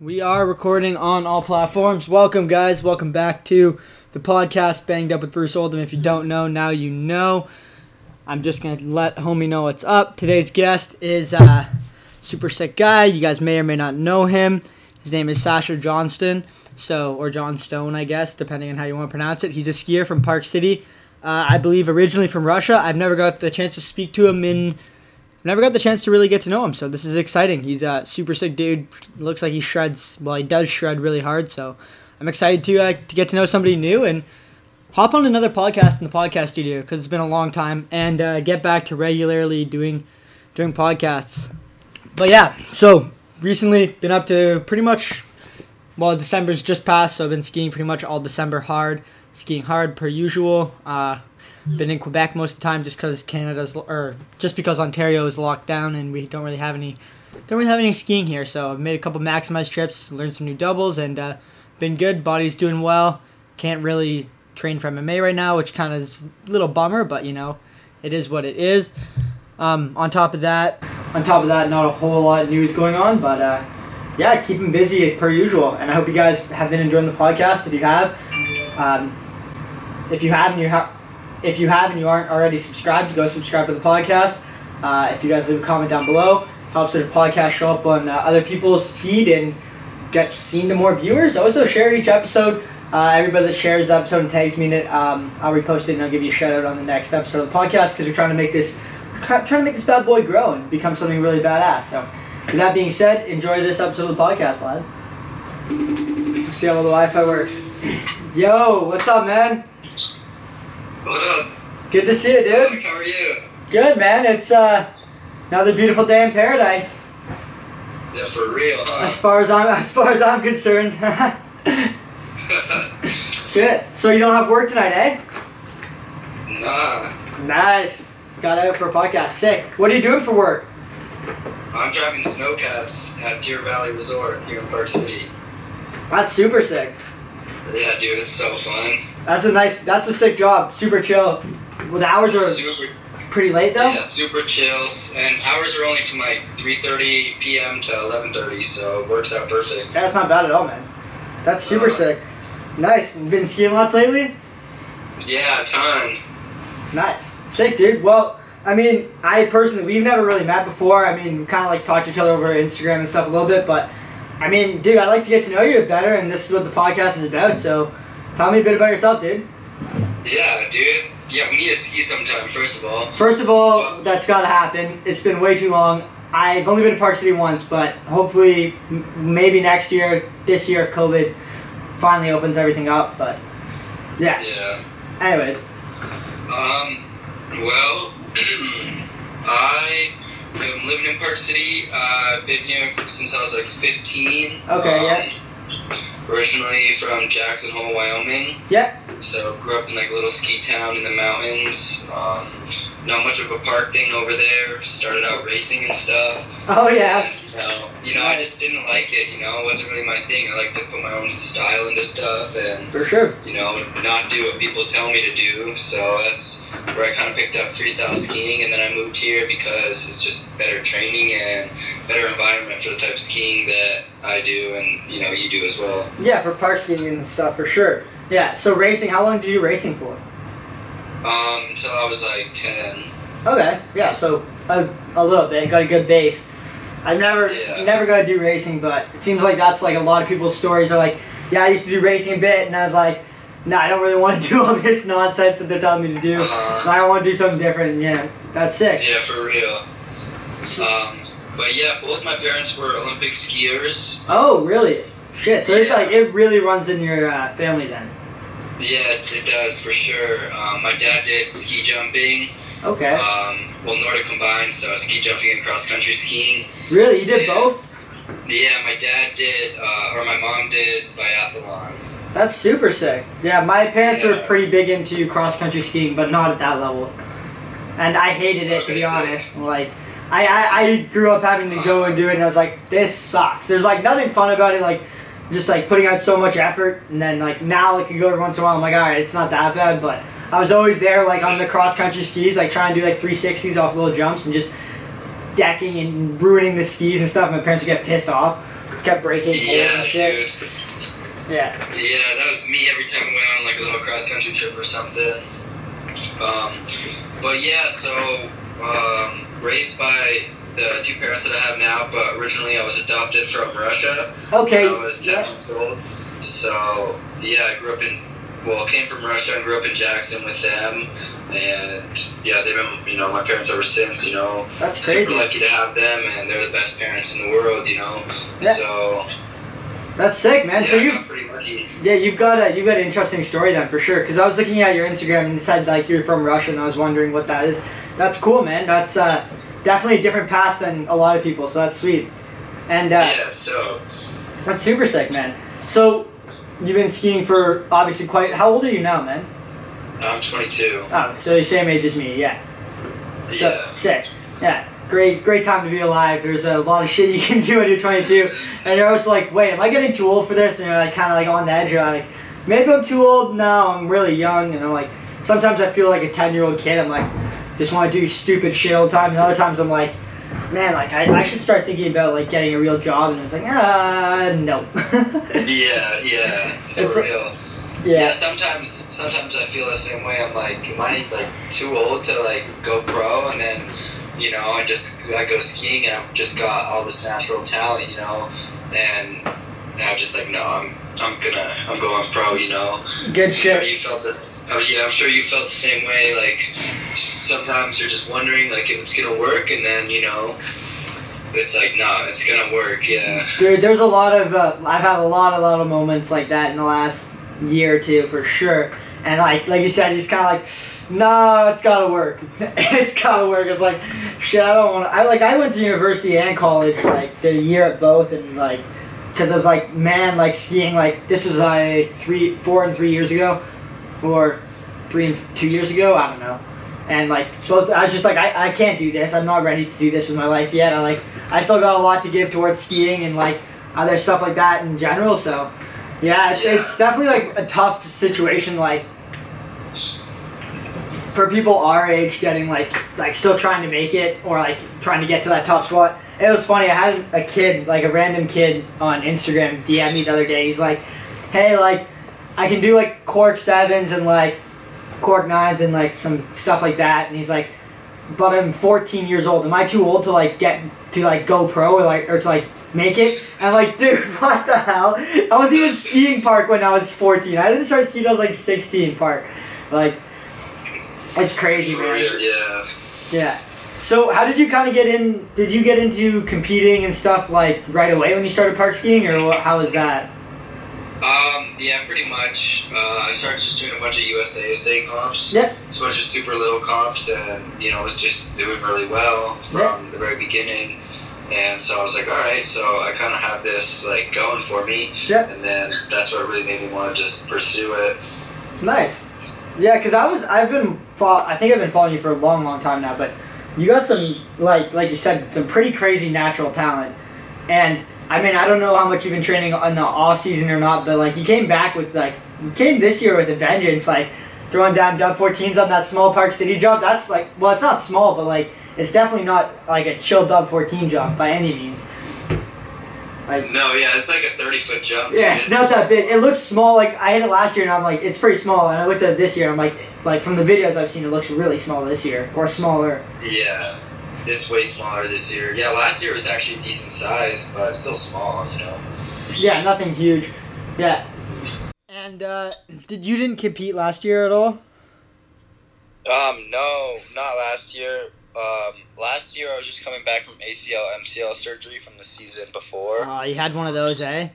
We are recording on all platforms. Welcome, guys. Welcome back to the podcast Banged Up with Bruce Oldham. If you don't know, now you know. I'm just going to let homie know what's up. Today's guest is a super sick guy. You guys may or may not know him. His name is Sasha Johnston, so or John Stone, I guess, depending on how you want to pronounce it. He's a skier from Park City. Uh, I believe originally from Russia. I've never got the chance to speak to him in never got the chance to really get to know him, so this is exciting. He's a super sick dude. Looks like he shreds. Well, he does shred really hard, so I'm excited to uh, to get to know somebody new and hop on another podcast in the podcast studio because it's been a long time and uh, get back to regularly doing doing podcasts. But yeah, so recently been up to pretty much. Well, December's just passed, so I've been skiing pretty much all December hard, skiing hard per usual. Uh, been in Quebec most of the time just because Canada's or just because Ontario is locked down and we don't really have any don't really have any skiing here. So I've made a couple maximized trips, learned some new doubles, and uh, been good. Body's doing well. Can't really train for MMA right now, which kind of is a little bummer, but you know, it is what it is. Um, on top of that, on top of that, not a whole lot of news going on, but uh, yeah, keeping busy per usual. And I hope you guys have been enjoying the podcast. If you have, um, if you haven't, you have if you have and you aren't already subscribed, go subscribe to the podcast. Uh, if you guys leave a comment down below, helps the podcast show up on uh, other people's feed and get seen to more viewers. Also, share each episode. Uh, everybody that shares the episode and tags me in it, um, I'll repost it and I'll give you a shout out on the next episode of the podcast because we're trying to make this trying to make this bad boy grow and become something really badass. So, with that being said, enjoy this episode of the podcast, lads. Let's see how the Wi-Fi works. Yo, what's up, man? What up? Good to see you, dude. How are you? Good, man. It's uh, another beautiful day in paradise. Yeah, for real, huh? As far as I'm, as far as I'm concerned. Shit. So you don't have work tonight, eh? nah, Nice. Got out for a podcast. Sick. What are you doing for work? I'm driving snowcats at Deer Valley Resort here in Park City. That's super sick. Yeah, dude, it's so fun. That's a nice. That's a sick job. Super chill. Well, the hours are super, pretty late though. yeah, super chills, and hours are only from like 3:30 p.m. to 11:30, so it works out perfect. That's not bad at all, man. That's super Uh, sick. Nice. You been skiing lots lately? Yeah, a ton. Nice. Sick, dude. Well, I mean, I personally, we've never really met before. I mean, we kind of like talked to each other over Instagram and stuff a little bit, but I mean, dude, I like to get to know you better, and this is what the podcast is about. So, tell me a bit about yourself, dude. Yeah, dude. Yeah, we need to ski sometime. First of all. First of all, that's got to happen. It's been way too long. I've only been to Park City once, but hopefully, m- maybe next year, this year, if COVID finally opens everything up. But yeah. Yeah. Anyways, Um, well, I am living in Park City. Uh, I've been here since I was like 15. Okay, um, yeah. Originally from Jackson Hole, Wyoming. yeah. So grew up in like a little ski town in the mountains. Um, not much of a park thing over there. Started out racing and stuff. Oh yeah. And, you know, you know, I just didn't like it. You know, it wasn't really my thing. I like to put my own style into stuff and For sure. you know, not do what people tell me to do. So that's where I kind of picked up freestyle skiing, and then I moved here because it's just better training and better environment for the type of skiing that I do, and you know, you do as well. Yeah, for park skiing and stuff, for sure. Yeah. So racing. How long did you racing for? Um, until I was like ten. Okay, yeah, so a, a little bit, got a good base. I've never Yeah. never got to do racing, but it seems like that's like a lot of people's stories are like, yeah, I used to do racing a bit, and I was like, no, I don't really want to do all this nonsense that they're telling me to do. Uh-huh. I want to do something different, and yeah, that's sick. Yeah, for real. Um, but yeah, both my parents were Olympic skiers. Oh, really? Shit, so it's like, it really runs in your uh, family then. Yeah, it, does for sure. Um, my dad did ski jumping. Okay. Um, well, Nordic combined, so ski jumping and cross country skiing. really? You did yeah. both? Yeah, my dad did, uh, or my mom did biathlon. That's super sick. Yeah, my parents are Yeah. pretty big into cross country skiing, but not at that level. And I hated it to be Okay, sick. honest. Like, I, I I grew up having to go and do it, and I was like, this sucks. There's like nothing fun about it. Like, just like putting out so much effort, and then like now like you go every once in a while. I'm like, all right, it's not that bad, but I was always there like on the cross country skis, like trying to do like 360s off little jumps and just decking and ruining the skis and stuff. My parents would get pissed off. It's kept breaking Yeah, and shit. dude. Yeah. Yeah, that was me every time we went on like a little cross country trip or something. Um, but yeah, so um, raised by the two parents that I have now, but originally I was adopted from Russia. Okay. when I was 10 Yeah. months old. So, yeah, I grew up in, well, came from Russia and grew up in Jackson with them. And, yeah, they've been, you know, my parents ever since, you know. That's crazy. Super lucky to have them, and they're the best parents in the world, you know. Yeah. So, That's sick, man. yeah, so you got pretty lucky. Yeah, you've got a you've got an interesting story then for sure. Because I was looking at your Instagram and it said like you're from Russia, and I was wondering what that is. That's cool, man. That's uh, definitely a different past than a lot of people. So that's sweet, and uh, Yeah, so, that's super sick, man. So you've been skiing for obviously quite. How old are you now, man? I'm 22. Oh, so you're same age as me, yeah. So Yeah. sick, yeah. Great, great time to be alive. There's a lot of shit you can do when you're 22, and you're also like, wait, am I getting too old for this? And you're like, kind of like on the edge. You're like, maybe I'm too old. No, I'm really young, and I'm like, sometimes I feel like a 10 year old kid. I'm like, just want to do stupid shit all the time. And other times I'm like, man, like I, I should start thinking about like getting a real job. And it's like, ah, no. Yeah, yeah, for It's real. Yeah, yeah, sometimes sometimes I feel the same way. I'm like, am I like too old to like go pro? And then, you know, I just I go skiing and I've just got all this natural talent, you know, and I'm just like, no, I'm I'm gonna I'm going pro, you know. good I'm sure shit. you felt this. Oh yeah, I'm sure you felt the same way. Like sometimes you're just wondering like if it's gonna work, and then you know, it's like, no, it's gonna work. Yeah. Dude, there's a lot of uh, I've had a lot, a lot of moments like that in the last year or two for sure. And like, like you said, he's kind of like, no, it's gotta work. it's gotta work. It's like, shit, I don't want to. I like, I went to university and college, like, did a year at both, and like, because I was like, man, like skiing, like this was like three, four, and three years ago, or three and two years ago. I don't know. And like both, I was just like, I, I can't do this. I'm not ready to do this with my life yet. I like, I still got a lot to give towards skiing and like other stuff like that in general. So, yeah, it's, Yeah. it's definitely like a tough situation. Like for people our age, getting like like still trying to make it or like trying to get to that top spot. It was funny. I had a kid, like a random kid on Instagram, DM me the other day. He's like, "Hey, like, I can do like cork sevens and like cork nines and like some stuff like that." And he's like, "But I'm 14 years old. Am I too old to like get to like go pro or like or to like make it?" And I'm like, "Dude, what the hell? I was even skiing park when I was 14. I didn't start skiing. I was like 16 park. Like, it's crazy, man." yeah. Yeah. So how did you kind of get in? Did you get into competing and stuff like right away when you started park skiing, or how was that? Um, yeah, pretty much. Uh, I started just doing a bunch of USA comps. Yep. It's a bunch of super little comps, and you know, was just doing really well from the very beginning. And so I was like, all right, so I kind of have this like going for me. Yep. And then that's what really made me want to just pursue it. Nice. Yeah, because I was I've been I think I've been following you for a long, long time now, but you got some like like you said some pretty crazy natural talent, and I mean I don't know how much you've been training in the off season or not, but like you came back with like you came this year with a vengeance, like throwing down dub 14s on that small Park City jump. That's like well, it's not small, but like it's definitely not like a chill dub 14 jump by any means. Like No, yeah, it's like a thirty foot jump. yeah, it's not that big. It looks small. Like I had it last year, and I'm like, it's pretty small. And I looked at it this year. I'm like, like from the videos I've seen, it looks really small this year, or smaller. Yeah, it's way smaller this year. Yeah, last year was actually a decent size, but still small, you know. Yeah, nothing huge. Yeah. And uh, did you didn't compete last year at all? Um, no, not last year. Um, last year I was just coming back from ACL MCL surgery from the season before. Uh, you had one of those, eh?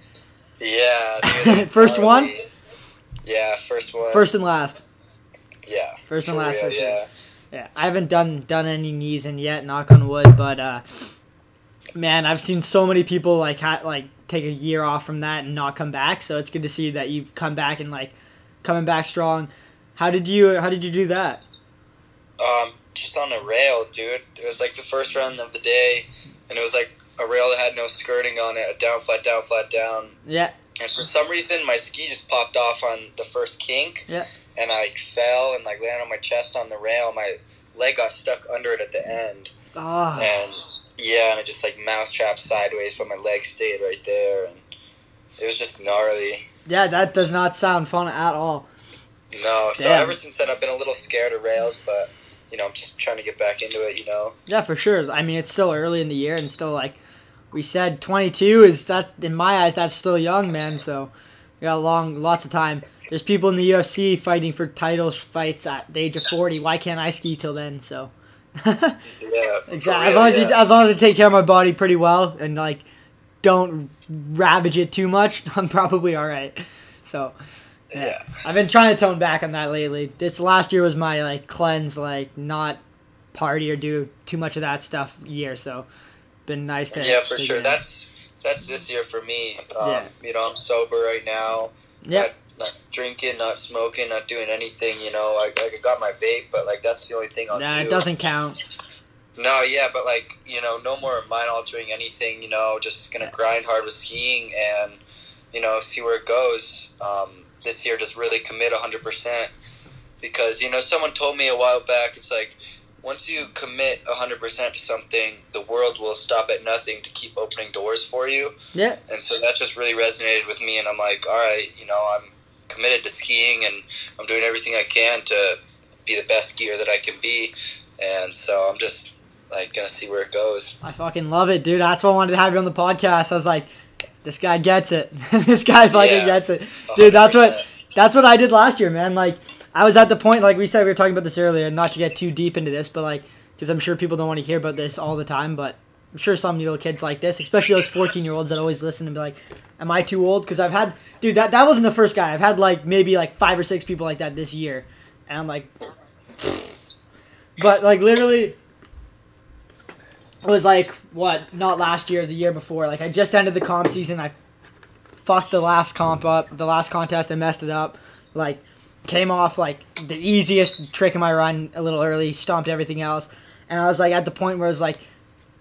Yeah. dude, it was First one? Yeah, first one. First and last. Yeah. First and last real, for sure. Yeah. Yeah, I haven't done done any knees in yet, knock on wood. But uh, man, I've seen so many people like ha- like take a year off from that and not come back. So it's good to see that you've come back and like coming back strong. How did you How did you do that? Um, just on a rail, dude. It was like the first run of the day, and it was like a rail that had no skirting on it, a down, flat, down, flat, down. Yeah, And for some reason, my ski just popped off on the first kink. Yeah. And I like, fell and like landed on my chest on the rail. My leg got stuck under it at the end, ah, and Yeah, and I just like mousetrap sideways, but my leg stayed right there, and it was just gnarly. Yeah, that does not sound fun at all. No, so Damn. ever since then I've been a little scared of rails, but you know I'm just trying to get back into it. You know. Yeah, for sure. I mean, it's still early in the year, and still like we said, 22 is that in my eyes that's still young, man. So we got long, lots of time. There's people in the UFC fighting for titles fights at the age of 40. Why can't I ski till then? So. Yeah. Exactly. As long as you, as long as I take care of my body pretty well and like don't ravage it too much, I'm probably all right. So yeah. Yeah. I've been trying to tone back on that lately. This last year was my like cleanse, like not party or do too much of that stuff year. So been nice to Yeah, for to sure. get- That's that's this year for me. Um, Yeah. You know, I'm sober right now. yeah. Not, drinking, not smoking, not doing anything. You know, I, I got my vape, but like that's the only thing I'll Nah, do. it doesn't count. No, yeah, but like you know, no more mind altering anything. You know, just gonna grind hard with skiing and you know see where it goes. Um, this year, just really commit hundred percent because you know someone told me a while back. It's like once you commit hundred percent to something, the world will stop at nothing to keep opening doors for you. Yeah. And so that just really resonated with me, and I'm like, all right, you know, I'm committed to skiing, and I'm doing everything I can to be the best skier that I can be, and so I'm just like gonna see where it goes. I fucking love it, dude. That's why I wanted to have you on the podcast. I was like, this guy gets it. this guy fucking Yeah. gets it. Oh, dude, that's what that's what I did last year, man. Like I was at the point, like we said, we were talking about this earlier. Not to get too deep into this, but like because I'm sure people don't want to hear about this all the time, but I'm sure some little kids like this, especially those 14 year olds that always listen and be like, "Am I too old?" Because I've had, dude, that that wasn't the first guy. I've had like maybe like five or six people like that this year, and I'm like, but like literally. It was like what? Not last year, the year before. Like I just ended the comp season. I fucked the last comp up. The last contest, I messed it up. Like came off like the easiest trick in my run a little early, stomped everything else, and I was like at the point where it was like,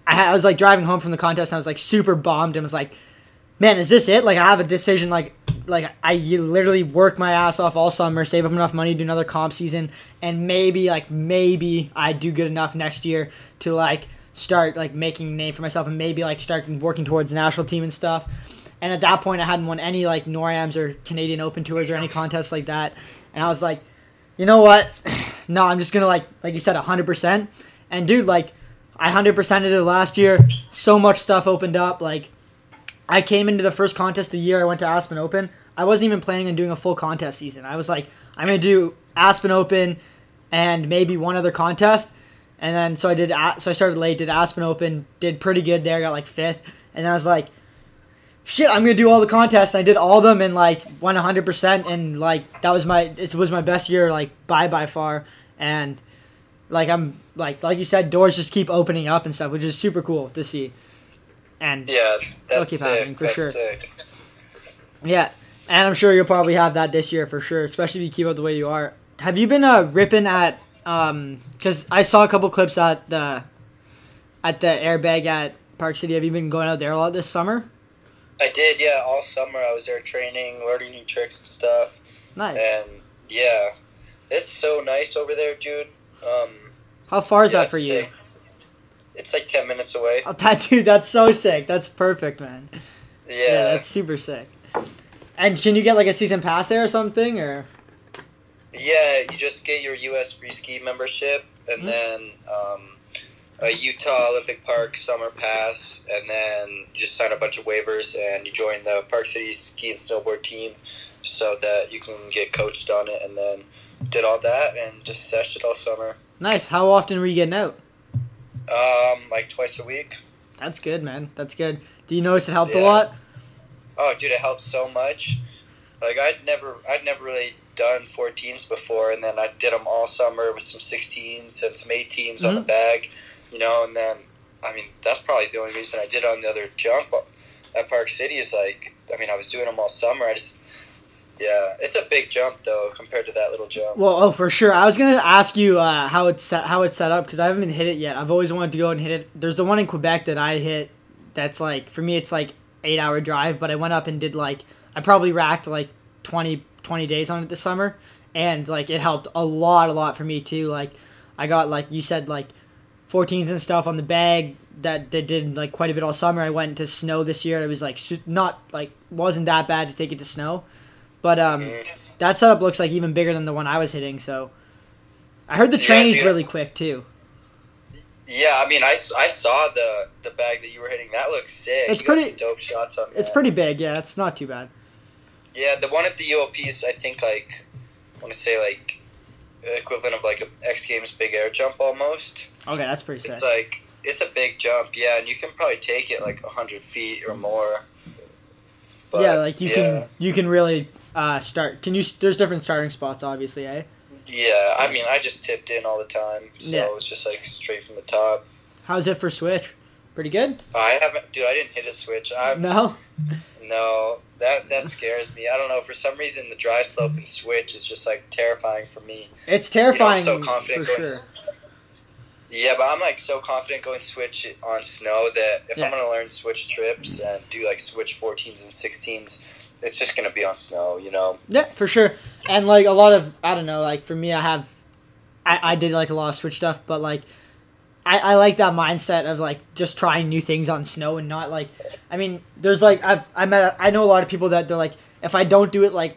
I, had, I was like driving home from the contest and I was like super bombed and was like, man, is this it? Like I have a decision. Like like I literally work my ass off all summer, save up enough money to do another comp season, and maybe like maybe I do good enough next year to like start like making a name for myself and maybe like start working towards the national team and stuff. And at that point, I hadn't won any like NORAMs or Canadian Open tours or any contests like that. And I was like, you know what? no, I'm just gonna like like you said, hundred percent. And dude, like I hundred percented it last year. So much stuff opened up. Like I came into the first contest the year I went to Aspen Open. I wasn't even planning on doing a full contest season. I was like, I'm gonna do Aspen Open and maybe one other contest. And then so I did. So I started late. Did Aspen Open. Did pretty good there. Got like fifth. And I was like, shit, I'm gonna do all the contests. And I did all of them and like won 100. percent And like that was my it was my best year like by by far. And like I'm like like you said, doors just keep opening up and stuff, which is super cool to see. And Yeah, that's keep sick. happening, for that's sure. Sick. Yeah, and I'm sure you'll probably have that this year for sure, especially if you keep up the way you are. Have you been uh, ripping at um? Because I saw a couple clips at the at the airbag at Park City. Have you been going out there a lot this summer? I did, yeah. All summer I was there training, learning new tricks and stuff, Nice. and yeah, it's so nice over there, dude. Um, How far is yeah, that for you? sick. It's like ten minutes away. Oh, that dude, that's so sick. That's perfect, man. Yeah, Yeah, that's super sick. And can you get like a season pass there or something, or Yeah, you just get your U.S. free ski membership, and Mhm. then um, a Utah Olympic Park summer pass, and then you just sign a bunch of waivers and you join the Park City ski and snowboard team, so that you can get coached on it. And then did all that and just seshed it all summer, nice? How often were you getting out? um, like twice a week. That's good, man. That's good. Do you notice it helped a lot? Oh, dude, it helped so much. Like I'd never, I'd never really done 14s before, and then I did them all summer with some 16s and some 18s on the bag, you know. And then, I mean, that's probably the only reason I did on the other jump at Park City is like, I mean, I was doing them all summer. I just, yeah, it's a big jump though compared to that little jump. Well, oh, for sure. I was gonna ask you uh, how it's set, how it's set up because I haven't been hit it yet. I've always wanted to go and hit it. There's the one in Quebec that I hit. That's like for me, it's like eight hour drive. But I went up and did like I probably racked like 20, 20 days on it this summer, and like it helped a lot, a lot for me too. Like I got like you said like 14s and stuff on the bag. that they did like quite a bit all summer. I went to snow this year. It was like not like wasn't that bad to take it to snow, but um, that setup looks like even bigger than the one I was hitting. So I heard the Yeah, training's dude. really quick too. Yeah, I mean, I, I saw the the bag that you were hitting. That looks sick. It's You pretty- dope shots on It's that. pretty big. Yeah, it's not too bad. Yeah, the one at the UOP's, I think like I want to say like equivalent of like a X Games big air jump almost. Okay, that's pretty sick. It's like it's a big jump, yeah, and you can probably take it like hundred feet or more. But, yeah, like you yeah. can you can really uh, start. Can you? There's different starting spots, obviously, eh? Yeah, I mean, I just tipped in all the time, so Yeah. it's just like straight from the top. How's it for switch? Pretty good. I haven't, dude. I didn't hit a switch. I No. no, that that scares me. I don't know. For some reason, the dry slope and switch is just like terrifying for me. It's You know, I'm terrifying so confident for going. sure. Yeah, but I'm like so confident going switch on snow that if Yeah. I'm gonna learn switch trips and do like switch 14s and 16s, it's just gonna be on snow. You know. Yeah, for sure. And like a lot of I don't know, like for me I have I, I did like a lot of switch stuff, but like I, I like that mindset of like just trying new things on snow and not like I mean, there's like I've I met I know a lot of people that they're like if I don't do it like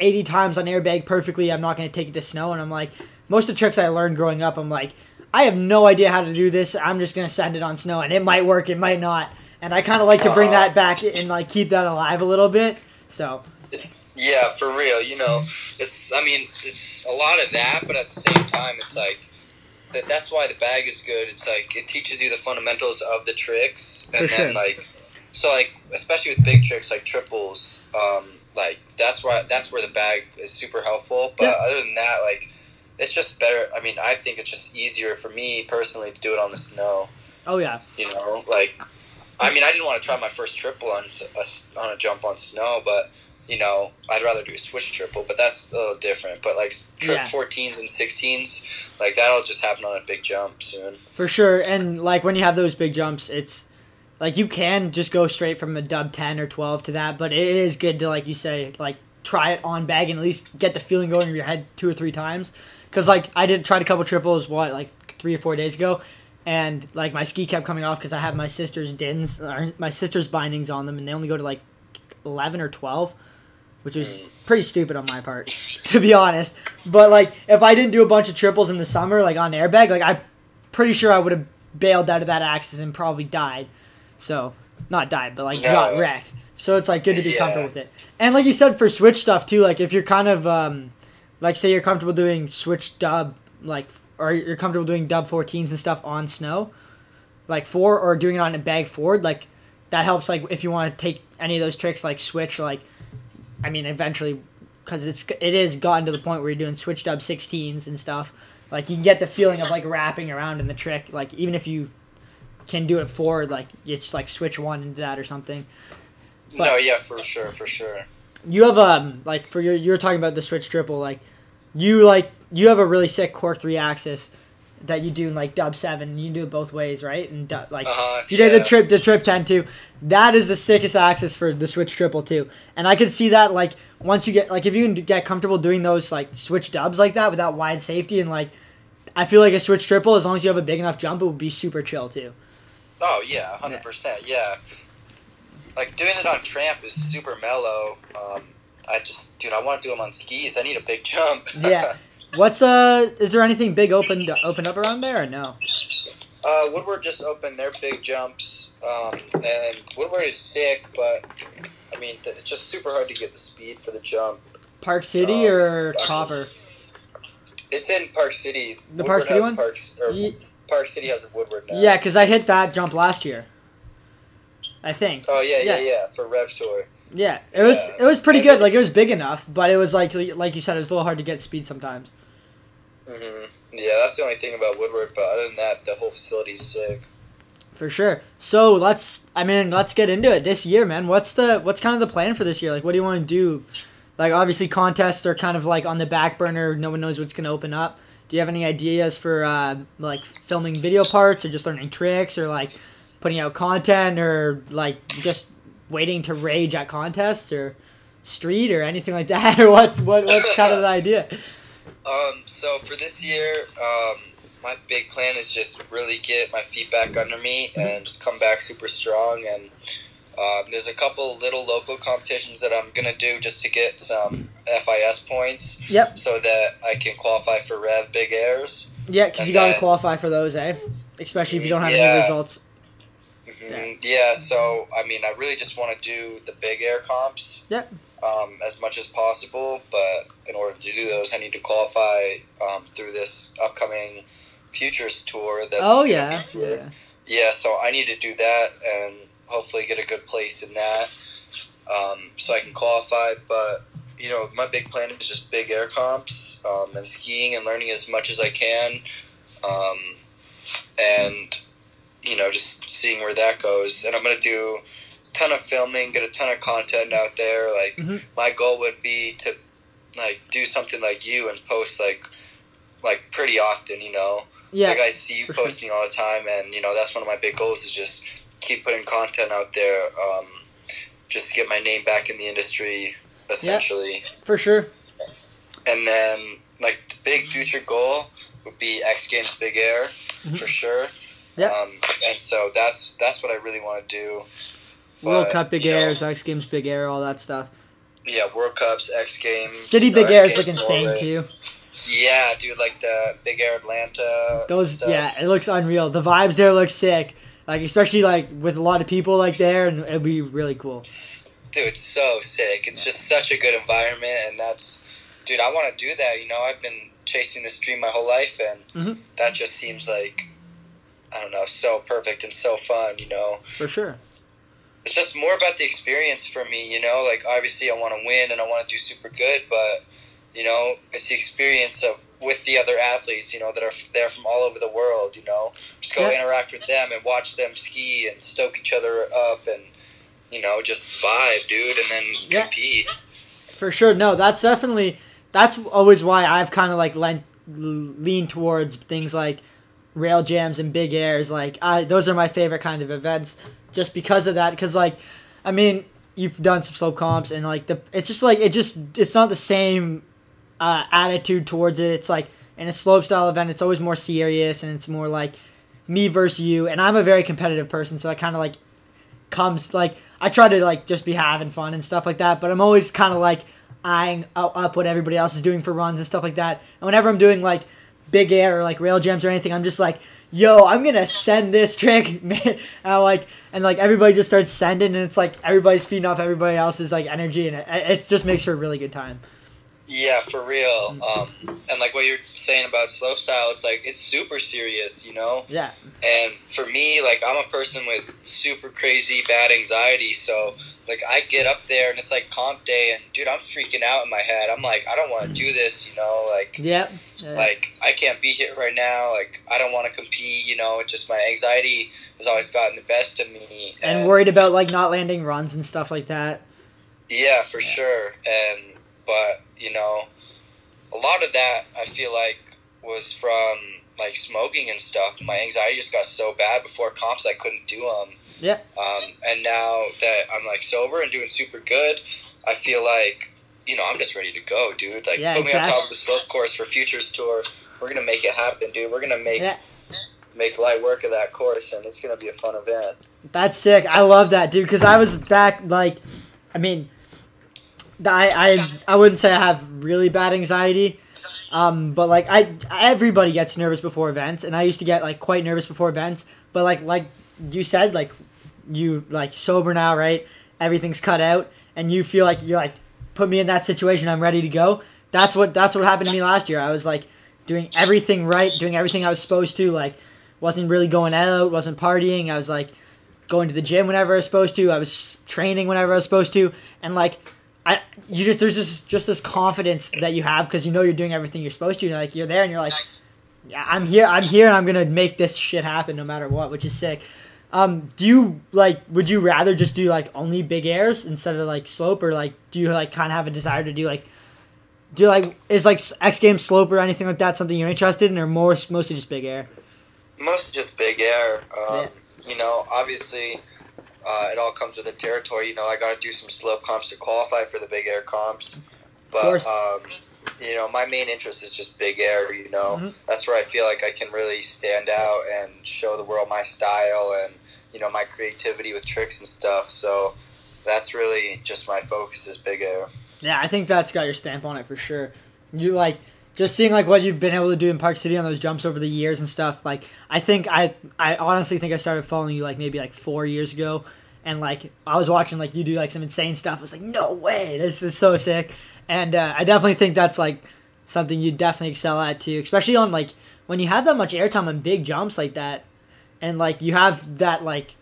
eighty times on airbag perfectly, I'm not gonna take it to snow and I'm like most of the tricks I learned growing up, I'm like, I have no idea how to do this. I'm just gonna send it on snow and it might work, it might not. And I kinda like to bring that back and like keep that alive a little bit. So Yeah, for real. You know, it's. I mean, it's a lot of that, but at the same time, it's like that. That's why the bag is good. It's like it teaches you the fundamentals of the tricks, and For then sure. like, so like especially with big tricks like triples, um, like that's why that's where the bag is super helpful. But Yeah. other than that, like. It's just better. I mean, I think it's just easier for me personally to do it on the snow. oh yeah. You know, like, I mean, I didn't want to try my first triple on a, on a jump on snow, but you know, I'd rather do a switch triple, but that's a little different. But like trip Yeah. 14s and 16s, like that'll just happen on a big jump soon. For sure, and like when you have those big jumps, it's like you can just go straight from a dub ten or twelve to that, but it is good to like you say, like try it on bag and at least get the feeling going in your head two or three times. Because like I did tried a couple triples, what like three or four days ago, and like my ski kept coming off because I have my sister's dins, or my sister's bindings on them, and they only go to like eleven or twelve. Which was pretty stupid on my part, to be honest. But like, if I didn't do a bunch of triples in the summer, like on airbag, like I'm pretty sure I would have bailed out of that axis and probably died. So, not died, but like No. got wrecked. So it's like good to be Yeah. comfortable with it. And like you said for switch stuff too, like if you're kind of um like say you're comfortable doing switch dub like or you're comfortable doing dub 14s and stuff on snow, like four or doing it on a bag forward, like that helps like if you want to take any of those tricks like switch like I mean eventually because it's it is gotten to the point where you're doing switch dub 16s and stuff. Like you can get the feeling of like wrapping around in the trick. Like even if you can do it forward, like it's like switch one into that or something. But- no, yeah, for sure, for sure. You have um like for your you were talking about the switch triple like you like you have a really sick cork three axis that you do in like dub seven. You do it both ways, right? And du- like Uh-huh, you did yeah. the trip the trip ten too. That is the sickest axis for the switch triple too. And I could see that like once you get like if you can get comfortable doing those like switch dubs like that without wide safety and like I feel like a switch triple as long as you have a big enough jump it would be super chill too. Oh yeah, hundred percent. Yeah, like doing it on tramp is super mellow. Um, I just, dude, I want to do them on skis. I need a big jump. Yeah. What's uh is there anything big opened opened up around there or no? Uh, Woodward just opened their big jumps, um, and Woodward is sick, but I mean, th- it's just super hard to get the speed for the jump. Park City Um, or I- Copper? It's in Park City. The Park City one? Parks, or Ye- Park City has a Woodward now. Yeah, because I hit that jump last year. I think. Oh yeah, yeah, Yeah. yeah, for Rev Tour. Yeah, it was Yeah. it was pretty And good. it's- Like it was big enough, but it was like like you said, it was a little hard to get speed sometimes. hmm Yeah, that's the only thing about Woodward. But other than that, the whole facility's sick. For sure. So let's I mean let's get into it this year, man. What's the what's kind of the plan for this year? Like what do you want to do? Like obviously contests are kind of like on the back burner. No one knows what's gonna open up. Do you have any ideas for uh, like filming video parts or just learning tricks or like putting out content or like just waiting to rage at contests or street or anything like that or what what what's kind of the idea? Um, so for this year, um, my big plan is just really get my feet back under me Mm-hmm. and just come back super strong. And um, there's a couple little local competitions that I'm gonna do just to get some FIS points, Yep. so that I can qualify for Rev Big Airs. Yeah, because you And got to then- qualify for those, eh? Especially if you don't have any results. Hmm Yeah. So I mean, I really just want to do the big air comps. Yep. Um, as much as possible, but in order to do those, I need to qualify um, through this upcoming futures tour. That's Oh yeah. yeah. Yeah, so I need to do that and hopefully get a good place in that, um, so I can qualify. But you know, my big plan is just big air comps um, and skiing and learning as much as I can, um, and you know, just seeing where that goes. And I'm gonna do a ton of filming, get a ton of content out there. Like Mhm. my goal would be to like do something like you and post like like pretty often. You know Yeah. like I see you posting all the time, and you know that's one of my big goals is just keep putting content out there, um, just to get my name back in the industry, essentially. For sure. And then like the big future goal would be X Games Big Air Mhm. for sure. Yeah. Um, and so that's that's what I really want to do. World Cup Big you know, Airs, X Games Big Air, all that stuff. Yeah, World Cups, X Games. City you know, Big X Airs Games look insane too. Yeah, dude, like the Big Air Atlanta. Those stuff. yeah, it looks unreal. The vibes there look sick. Like especially like with a lot of people like there, and it'd be really cool. dude, it's so sick. It's just such a good environment, and that's, dude, I want to do that. You know, I've been chasing this dream my whole life, and Mhm. that just seems like, I don't know, so perfect and so fun. You know, For sure. it's just more about the experience for me. You know, like obviously I want to win and I want to do super good, but you know, it's the experience of with the other athletes. You know, that are there from all over the world. You know, just go Yeah. interact with them and watch them ski and stoke each other up and. You know, just vibe, dude, and then Yeah. compete. For sure. No, that's definitely that's always why I've kind of like lent lean towards things like rail jams and big airs. Like I, those are my favorite kind of events, just because of that. Because like, I mean, you've done some slope comps and like the it's just like it just it's not the same uh, attitude towards it. It's like in a slope style event, it's always more serious and it's more like me versus you. And I'm a very competitive person, so I kind of like comes like I try to like just be having fun and stuff like that, but I'm always kind of like eyeing up up what everybody else is doing for runs and stuff like that. And whenever I'm doing like big air or like rail jams or anything, I'm just like, yo, I'm gonna send this trick, man. And like and like everybody just starts sending, and it's like everybody's feeding off everybody else's like energy, and it, it just makes for a really good time. Yeah, for real. Um, and like what you're saying about slopestyle, it's like it's super serious, you know. Yeah, And for me, like I'm a person with super crazy bad anxiety, so like I get up there and it's like comp day, and dude, I'm freaking out in my head. I'm like, I don't want to do this, you know. Like, yep, yeah. like I can't be here right now. Like I don't want to compete, you know. It's just my anxiety has always gotten the best of me, and worried about like not landing runs and stuff like that. Yeah, for Yeah. sure. And but you know, a lot of that I feel like was from like smoking and stuff. My anxiety just got so bad before comps I couldn't do them. Yeah. Um, and now that I'm like sober and doing super good, I feel like you know I'm just ready to go, dude. Like Yeah, put me on top of the slope course for futures tour. We're gonna make it happen, dude. We're gonna make Yeah. make light work of that course, and it's gonna be a fun event. That's sick. I love that, dude. Because I was back, like, I mean, I, I I wouldn't say I have really bad anxiety, um, but like I everybody gets nervous before events, and I used to get like quite nervous before events. But like like you said, like you like sober now, right? Everything's cut out, and you feel like you're like put me in that situation. I'm ready to go. That's what that's what happened to me last year. I was like doing everything right, doing everything I was supposed to. Like wasn't really going out, wasn't partying. I was like going to the gym whenever I was supposed to. I was training whenever I was supposed to, and like I, you just there's just just this confidence that you have because you know you're doing everything you're supposed to. Like you're there and you're like, yeah, I'm here, I'm here, and I'm gonna make this shit happen no matter what, which is sick. Um, do you like? Would you rather just do like only big airs instead of like slope, or like do you like kind of have a desire to do like? Do you like is like X Games slope or anything like that something you're interested in, or more mostly just big air? Mostly just big air. Um, Yeah. You know, obviously, uh, it all comes with the territory. You know, I got to do some slope comps to qualify for the big air comps. But um, you know, my main interest is just big air. You know, Mhm. that's where I feel like I can really stand out and show the world my style and you know my creativity with tricks and stuff. So that's really just my focus is big air. Yeah, I think that's got your stamp on it for sure. You like just seeing like what you've been able to do in Park City on those jumps over the years and stuff. Like I think I I honestly think I started following you like maybe like four years ago, and like I was watching like you do like some insane stuff. I was like, no way, this is so sick. And uh, I definitely think that's like something you definitely excel at too, especially on like when you have that much airtime on big jumps like that, and like you have that like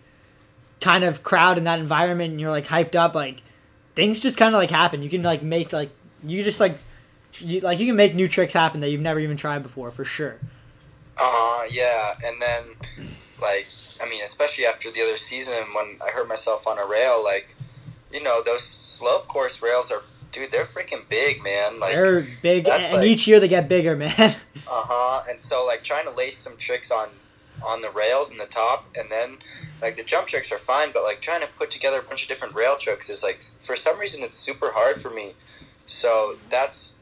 kind of crowd in that environment, and you're like hyped up like things just kind of like happen. You can like make like you just like you, like you can make new tricks happen that you've never even tried before for sure. Uh huh. Yeah, and then like I mean, especially after the other season when I hurt myself on a rail, like you know those slope course rails are dude, they're freaking big, man. Like They're big, and, and like- each year they get bigger, man. Uh huh. And so like trying to lace some tricks on on the rails in the top, and then like the jump tricks are fine, but like trying to put together a bunch of different rail tricks is like for some reason it's super hard for me. So that's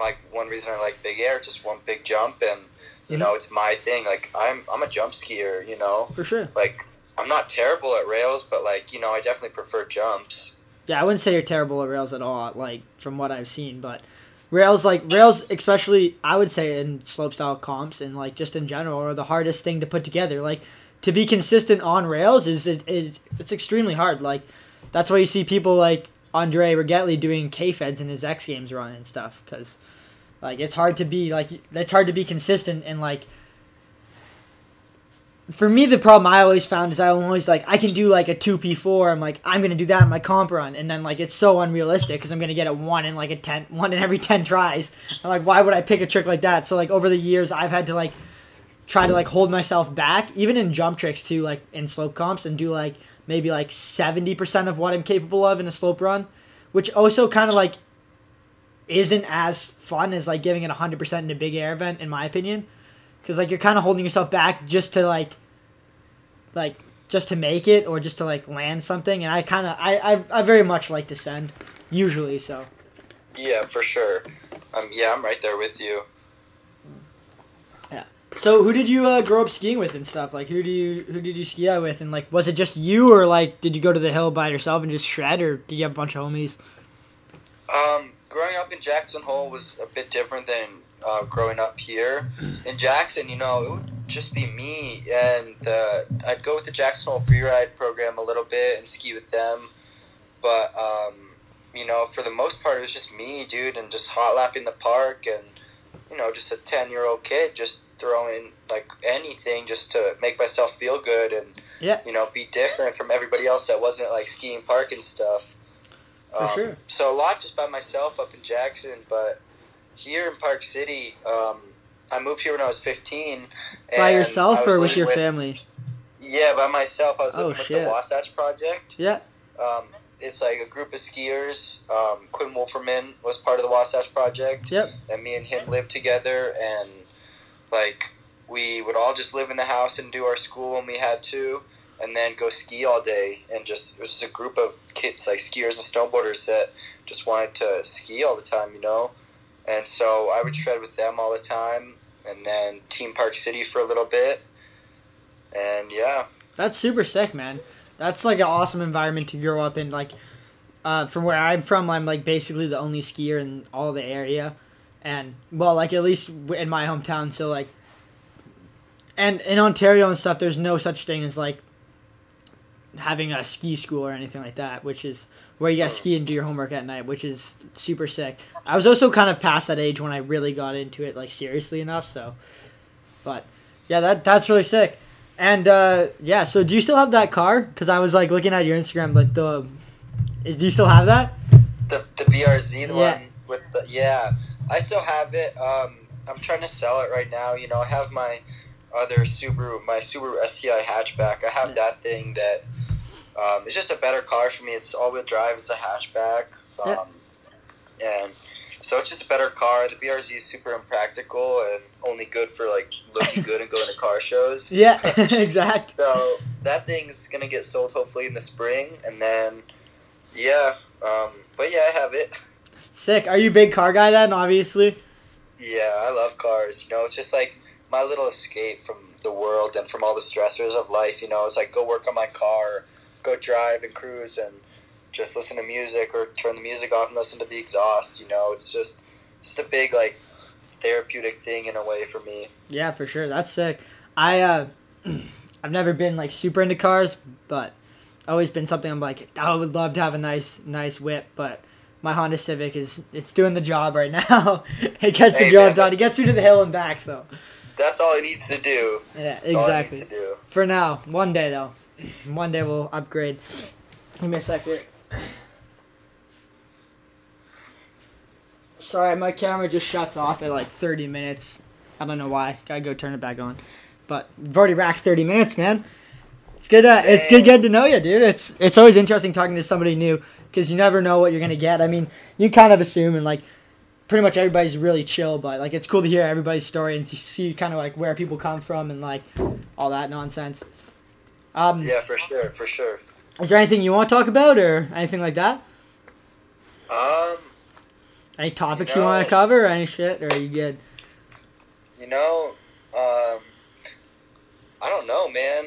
like one reason I like big air, just one big jump, and you mm-hmm. know it's my thing. Like I'm I'm a jump skier, you know. for sure. Like I'm not terrible at rails, but like you know I definitely prefer jumps. Yeah, I wouldn't say you're terrible at rails at all, like from what I've seen, but rails like rails especially I would say in slopestyle comps and like just in general are the hardest thing to put together. Like to be consistent on rails is it is it's extremely hard. Like that's why you see people like Andri Ragettli doing K feds in his X Games run and stuff because like it's hard to be like it's hard to be consistent and like for me the problem I always found is I'm always like I can do like a two P four. I'm like I'm gonna do that in my comp run, and then like it's so unrealistic because I'm gonna get a one in like a ten, one in every ten tries. I'm like, why would I pick a trick like that? So like over the years, I've had to like try to like hold myself back, even in jump tricks too, like in slope comps, and do like maybe like seventy percent of what I'm capable of in a slope run, which also kind of like isn't as fun as like giving it hundred percent in a big air event, in my opinion. Because like you're kind of holding yourself back just to like like just to make it or just to like land something. And i kind of I, I i very much like to send usually so. Yeah, for sure. Um, yeah, I'm right there with you. Yeah. So who did you uh, grow up skiing with and stuff? Like who do you who did you ski out with? And like was it just you or like did you go to the hill by yourself and just shred or did you have a bunch of homies? Um, growing up in Jackson Hole was a bit different than uh, growing up here. In Jackson, you know, it would just be me, and uh, I'd go with the Jackson Hole freeride program a little bit and ski with them. But um, you know, for the most part, it was just me, dude, and just hot lapping the park, and you know, just a ten year old kid just throwing like anything just to make myself feel good and Yeah. you know be different from everybody else that wasn't like skiing park and stuff. For sure. So a lot just by myself up in Jackson, but here in Park City, um, I moved here when I was fifteen. by yourself or with your family Yeah, by myself. I was Oh, living with the Wasatch Project. yeah Um, it's like a group of skiers. Um, Quinn Wolferman was part of the Wasatch Project, yep and me and him lived together. And like we would all just live in the house and do our school when we had to, and then go ski all day. And just it was just a group of kids, like skiers and snowboarders, that just wanted to ski all the time, you know. And so I would shred with them all the time, and then Team Park City for a little bit. And yeah, That's super sick, man. That's like an awesome environment to grow up in. Like, uh, from where I'm from, I'm like basically the only skier in all the area, and well, like at least in my hometown. So like, and in Ontario and stuff, there's no such thing as like having a ski school or anything like that, which is where you guys ski and do your homework at night, which is super sick. I was also kind of past that age when I really got into it like seriously enough. So, but yeah, that that's really sick. And uh, yeah, so do you still have that car? Because I was like looking at your Instagram, like the. Is, do you still have that? the the BRZ, the Yeah. one with the yeah. I still have it. Um, I'm trying to sell it right now. You know, I have my other Subaru, my Subaru STI hatchback. I have that thing that um, it's just a better car for me. It's all wheel drive. It's a hatchback. Um, and so it's just a better car. The BRZ is super impractical and only good for like looking good and going to car shows. Yeah, exactly. So that thing's gonna get sold hopefully in the spring, and then yeah, um, but yeah, I have it. Sick. Are you a big car guy then? Obviously. Yeah, I love cars. You know, it's just like my little escape from the world and from all the stressors of life. You know, it's like go work on my car, go drive and cruise, and just listen to music or turn the music off and listen to the exhaust. You know, it's just it's a big like therapeutic thing in a way for me. Yeah, for sure. That's sick. I uh, I've never been like super into cars, but always been something I'm like I would love to have a nice nice whip, but my Honda Civic is it's doing the job right now. it gets the Hey, job man, done. It gets you to the hill and back. So That's all it needs to do. yeah, That's exactly. needs to do. For now, one day though, one day we'll upgrade. Give me a second. Sorry, my camera just shuts off at like 30 minutes. I don't know why. Gotta go turn it back on. But we've already racked 30 minutes, man. It's good. Uh, it's good getting to know you, dude. It's it's always interesting talking to somebody new because you never know what you're gonna get. I mean, you kind of assume and like pretty much everybody's really chill, but like it's cool to hear everybody's story and see kind of like where people come from and like all that nonsense. Um, Yeah, for sure, for sure. Is there anything you want to talk about or anything like that? Um, Any topics You you, want to cover or any shit? Or are you good? you know, um, I don't know, man.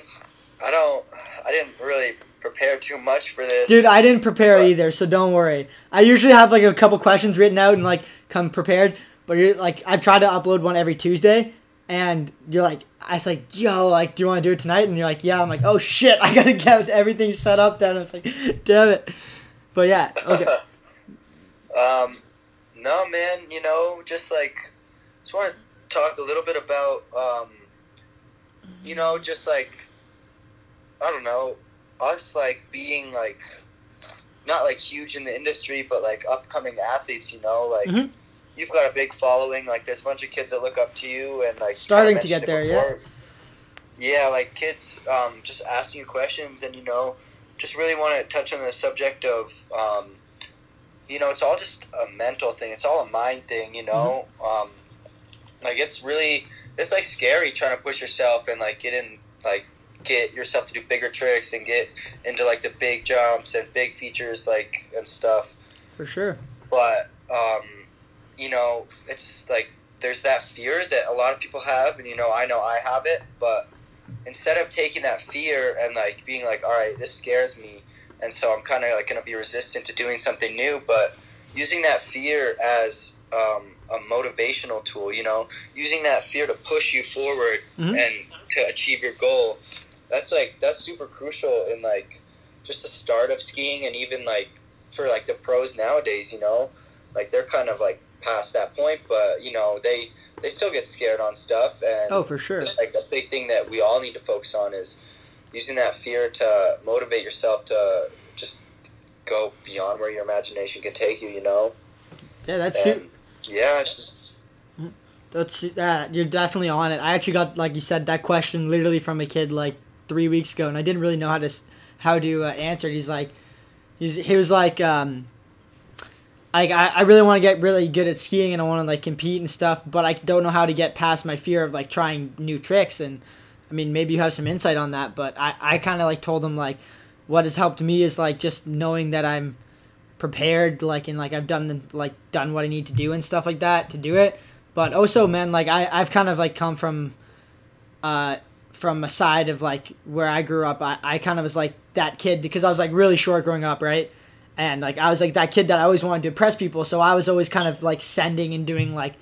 I don't. I didn't really prepare too much for this. Dude, I didn't prepare But- either, so don't worry. I usually have like a couple questions written out and like come prepared, but you're like I try to upload one every Tuesday, and you're like I was like, yo, like, do you want to do it tonight? And you're like, yeah. I'm like, oh shit, I gotta get everything set up. Then I was like, damn it. But yeah, okay. um, no, man. You know, just like, just want to talk a little bit about, um, you know, just like, I don't know, us like being like, not like huge in the industry, but like upcoming athletes. You know, like. Mhm. You've got a big following. Like, there's a bunch of kids that look up to you, and like Starting to get there, yeah. before. Yeah, like kids um, just asking you questions, and you know, just really want to touch on the subject of, um, you know, it's all just a mental thing. It's all a mind thing, you know. Um, like it's really, it's like scary trying to push yourself and like get in, like get yourself to do bigger tricks and get into like the big jumps and big features, like and stuff For sure. but um, you know, it's like there's that fear that a lot of people have, and you know, I know I have it, but instead of taking that fear and like being like, all right, this scares me, and so I'm kind of like going to be resistant to doing something new, but using that fear as um, a motivational tool, you know, using that fear to push you forward Mhm. and to achieve your goal. That's like that's super crucial in like just the start of skiing, and even like for like the pros nowadays, you know, like they're kind of like past that point, but you know they they still get scared on stuff, and Oh, for sure. it's like a big thing that we all need to focus on is using that fear to motivate yourself to just go beyond where your imagination can take you. You know, Yeah, that's and yeah, just, That's uh, you're definitely on it. I actually got like you said that question literally from a kid like three weeks ago, and I didn't really know how to how to uh, answer. it. He's like, he's he was like, um, like I, I really want to get really good at skiing and I want to like compete and stuff, but I don't know how to get past my fear of like trying new tricks. And I mean, maybe you have some insight on that, but I I kind of like told him like, what has helped me is like just knowing that I'm prepared, like and like I've done the, like done what I need to do and stuff like that to do it but also man like I, i've kind of like come from uh from a side of like where i grew up i, I kind of was like that kid because i was like really short growing up right and like i was like that kid that i always wanted to impress people so i was always kind of like sending and doing like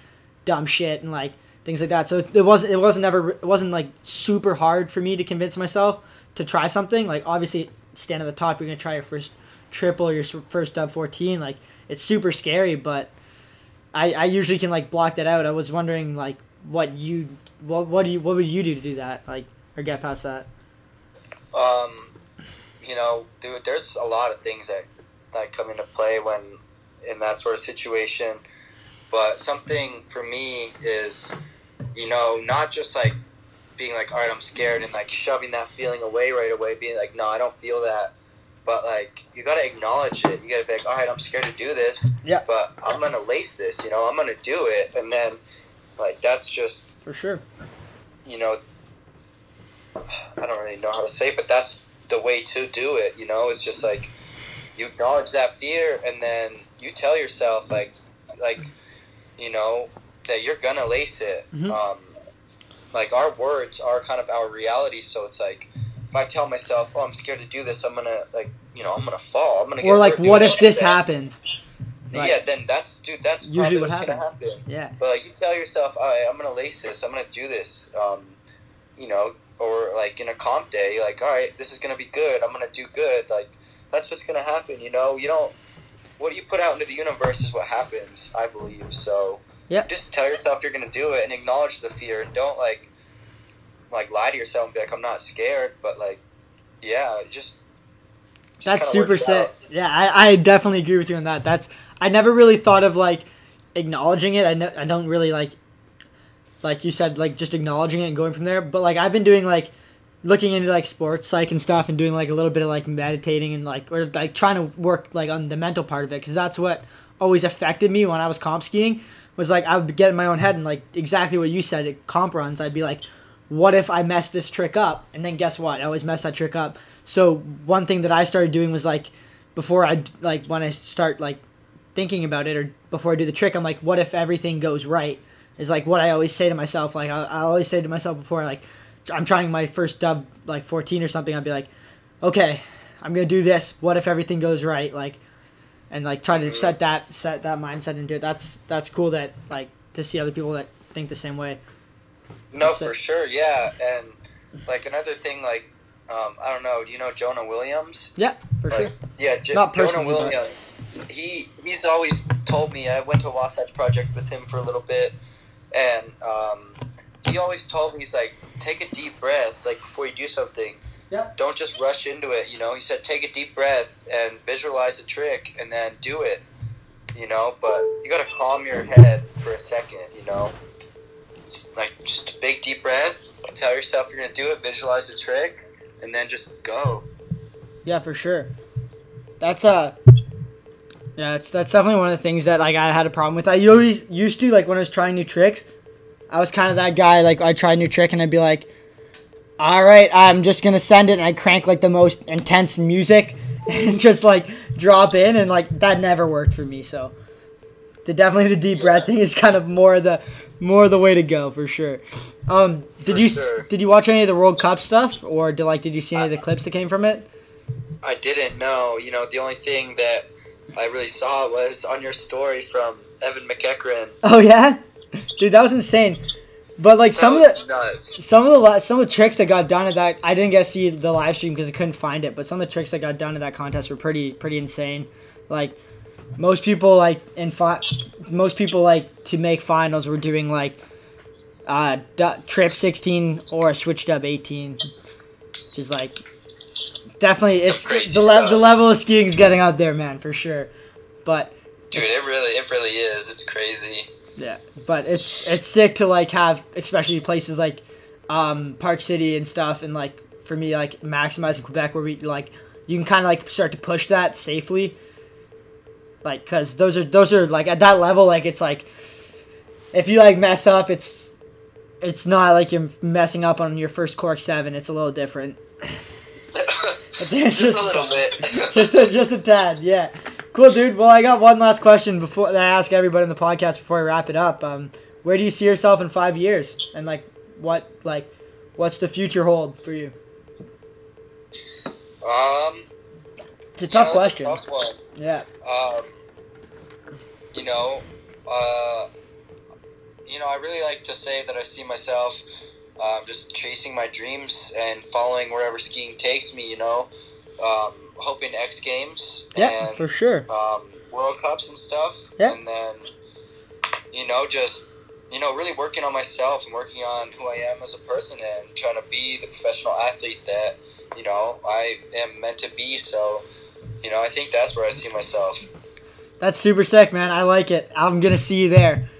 dumb shit and like things like that so it wasn't it wasn't ever it wasn't like super hard for me to convince myself to try something like obviously stand at the top you're gonna try your first triple or your first dub 14 like it's super scary but I, I usually can like block that out. I was wondering like what you what what do you what would you do to do that like or get past that? um, you know, dude, there's a lot of things that that come into play when in that sort of situation. But something for me is, you know, not just like being like, all right, I'm scared, and like shoving that feeling away right away, being like, no, I don't feel that. But like, you gotta acknowledge it. You gotta be like, all right, I'm scared to do this. Yeah. But I'm gonna lace this. You know, I'm gonna do it, and then like that's just For sure. you know, I don't really know how to say, it, but that's the way to do it. You know, it's just like you acknowledge that fear, and then you tell yourself like like you know that you're gonna lace it. Mhm. Um, like our words are kind of our reality, so it's like if I tell myself, "Oh, I'm scared to do this," I'm gonna like you know I'm gonna fall. I'm gonna get Or like, what if this happens? Like- yeah, then that's dude. That's Usually what what's gonna happens. happen. Yeah. But like you tell yourself, all right, I'm gonna lace this. I'm gonna do this. Um, you know, or like in a comp day, you're like, all right, this is gonna be good. I'm gonna do good. Like that's what's gonna happen. You know, you don't. What you put out into the universe is what happens. I believe so. Yeah. Just tell yourself you're gonna do it and acknowledge the fear and don't like, like lie to yourself and be like, I'm not scared. But like, yeah, just. just That's super sick. out. Yeah, I, I definitely agree with you on that. That's I never really thought of like acknowledging it. I, ne- I don't really like like you said like just acknowledging it and going from there. But like I've been doing like looking into like sports psych and stuff and doing like a little bit of like meditating and like or like trying to work like on the mental part of it because that's what always affected me when I was comp skiing was like I would get in my own head and like exactly what you said at comp runs I'd be like what if I mess this trick up? And then guess what? I always mess that trick up. So one thing that I started doing was like before I like when I start like thinking about it or before I do the trick I'm like what if everything goes right? Is like what I always say to myself like I, I always say to myself before like I'm trying my first dub like 14 or something I'd be like okay I'm gonna do this what if everything goes right like and like try to set that set that mindset into it that's that's cool that like to see other people that think the same way No, That's for it. sure, yeah. And like another thing, like um, I don't know, do you know Jonah Williams? yeah for Like, sure Yeah, J- Not Jonah personally, but- Williams. He he's always told me. I went to a Wasatch Project with him for a little bit, and um, he always told me he's like, take a deep breath, like before you do something. Yeah. Don't just rush into it. You know, he said, take a deep breath and visualize the trick, and then do it. You know, but you gotta calm your head for a second. You know, It's like just a big deep breath. Tell yourself you're gonna do it. Visualize the trick, and then just go. Yeah, for sure. That's uh Yeah, it's that's definitely one of the things that like I had a problem with. I always used to like when I was trying new tricks, I was kind of that guy like I try a new trick and I'd be like, "All right, I'm just to send it." And I crank like the most intense music and just like drop in and like that never worked for me. So the definitely the deep breath thing is kind of more the more the way to go for sure. Um, did For you s sure. did you watch any of the World Cup stuff or did like did you see any of the clips that came from it? I didn't know. You know, the only thing that I really saw was on your story from Evan McEachran. Oh yeah, dude, that was insane. But like some of the nuts. some of the some of the tricks that got done at that, I didn't get to see the live stream because I couldn't find it. But some of the tricks that got done at that contest were pretty pretty insane. Like most people like in fi- most people like to make finals were doing like uh du- trip 16 or a switch dub 18 which is like definitely it's crazy the, le- the level of skiing is getting out there man for sure but Dude, it really, it really is. It's crazy. Yeah, but it's it's sick to like have especially places like um, Park City and stuff, and like for me like maximizing Quebec where we like you can kind of like start to push that safely, like because those are those are like at that level like it's like if you like mess up it's it's not like you're messing up on your first cork seven. It's a little different. Just, just- a little bit. just a, just a tad yeah cool dude. Well i got one last question before that i ask everybody in the podcast before i wrap it up. Um where do you see yourself in five years? And like what like what's the future hold for you? Um, it's a tough know, question. a tough yeah. Um, you know, uh, you know, I really like to say that I see myself um, just chasing my dreams and following wherever skiing takes me. You know, um, hoping X Games yeah and for sure um, World Cups and stuff. Yeah. And then, you know, just, you know, really working on myself and working on who I am as a person and trying to be the professional athlete that, you know, I am meant to be. So, you know, I think that's where I see myself. that's super sick man i like it i'm gonna see you there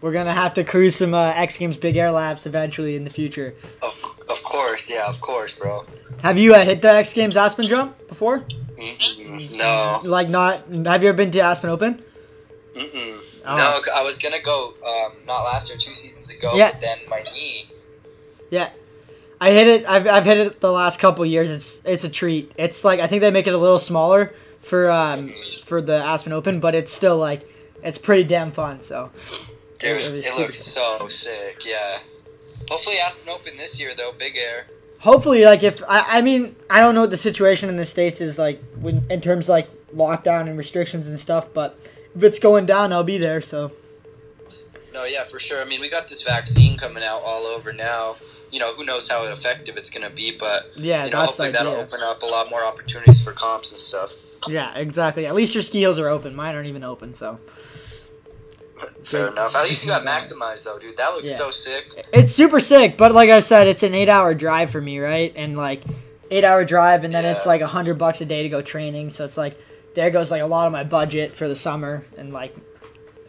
we're gonna have to cruise some uh, x games big air laps eventually in the future Of, of course, yeah, of course, bro. have you uh, hit the x games aspen jump before Mm-mm. No. like not have you ever been to aspen open Mm-mm. Oh. No, I was gonna go um, not last year, two seasons ago, Yeah. but then my knee. Yeah, I hit it. I've, I've hit it the last couple years. It's it's a treat. It's like I think they make it a little smaller, for um for the Aspen Open, but it's still like it's pretty damn fun. So Dude, It was it super looked so sick. Yeah. Hopefully, Aspen Open this year though. Big air. hopefully, like if I, I mean I don't know what the situation in the states is like when in terms of, like lockdown and restrictions and stuff, but if it's going down, I'll be there. So No, yeah, for sure. I mean, we got this vaccine coming out all over now. You know, who knows how effective it's going to be, but yeah, you know, that's the hopefully that'll idea. open up a lot more opportunities for comps and stuff. Yeah, exactly. At least your ski hills are open. Mine aren't even open, so Fair enough. At least you got maximized though, dude. That looks Yeah. so sick. it's super sick. But like I said, it's an eight-hour drive for me, right? And like eight-hour drive, and then it's like a hundred bucks a day to go training. So it's like there goes like a lot of my budget for the summer and like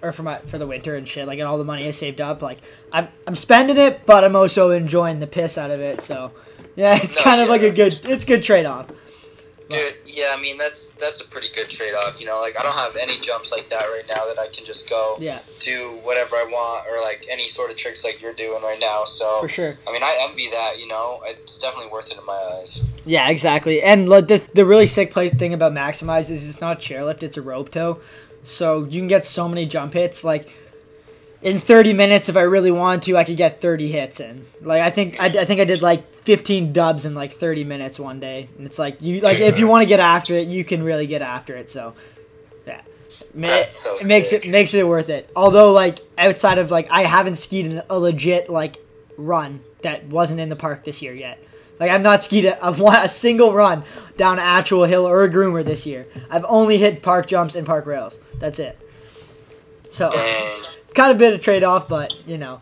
or for my for the winter and shit. Like and all the money I saved up, like I'm I'm spending it, but I'm also enjoying the piss out of it. So yeah, it's No, kind of like a good it's good trade-off. Dude, yeah, I mean that's that's a pretty good trade off. You know, like I don't have any jumps like that right now that I can just go Yeah, do whatever I want or like any sort of tricks like you're doing right now. So for sure. I mean, I envy that. You know, it's definitely worth it in my eyes. Yeah, exactly. And like the the really sick play thing about Maximize is it's not chairlift, it's a rope tow. So you can get so many jump hits. Like in 30 minutes, if I really wanted to, I could get 30 hits in. Like I think I, I think I did like 15 dubs in like 30 minutes one day. And it's like you like if you want to get after it, you can really get after it. So yeah. Ma- That's so it makes it makes it worth it. Although like outside of like I haven't skied in a legit like run that wasn't in the park this year yet. Like I've not skied a, I've won a single run down an actual hill or a groomer this year. I've only hit park jumps and park rails. That's it. So Dang. kind of bit of trade off, but you know.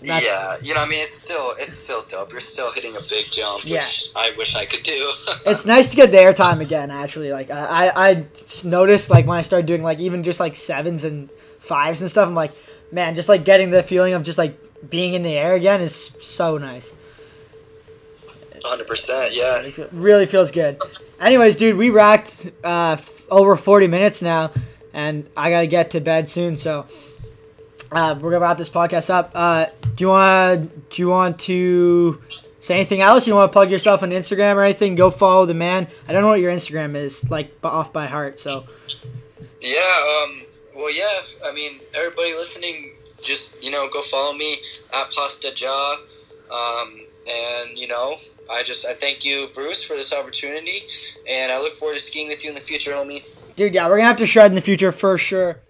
That's- yeah, you know, I mean, it's still it's still dope. You're still hitting a big jump, which Yeah. I wish I could do. It's nice to get the airtime again. Actually, like I, I, I noticed like when I started doing like even just like sevens and fives and stuff. I'm like, man, just like getting the feeling of just like being in the air again is so nice. 100. percent Yeah. Really, feel, really feels good. Anyways, dude, we racked uh, f- over 40 minutes now, and I gotta get to bed soon. So uh, we're gonna wrap this podcast up. Uh, do you want do you want to say anything else? You want to plug yourself on Instagram or anything? Go follow the man. I don't know what your Instagram is like off by heart. So Yeah. Um. Well, yeah. I mean, everybody listening, just you know, go follow me at Pasta Jaw. Um. And you know, I just I thank you, Bruce, for this opportunity, and I look forward to skiing with you in the future, homie. dude, yeah, we're gonna have to shred in the future for sure.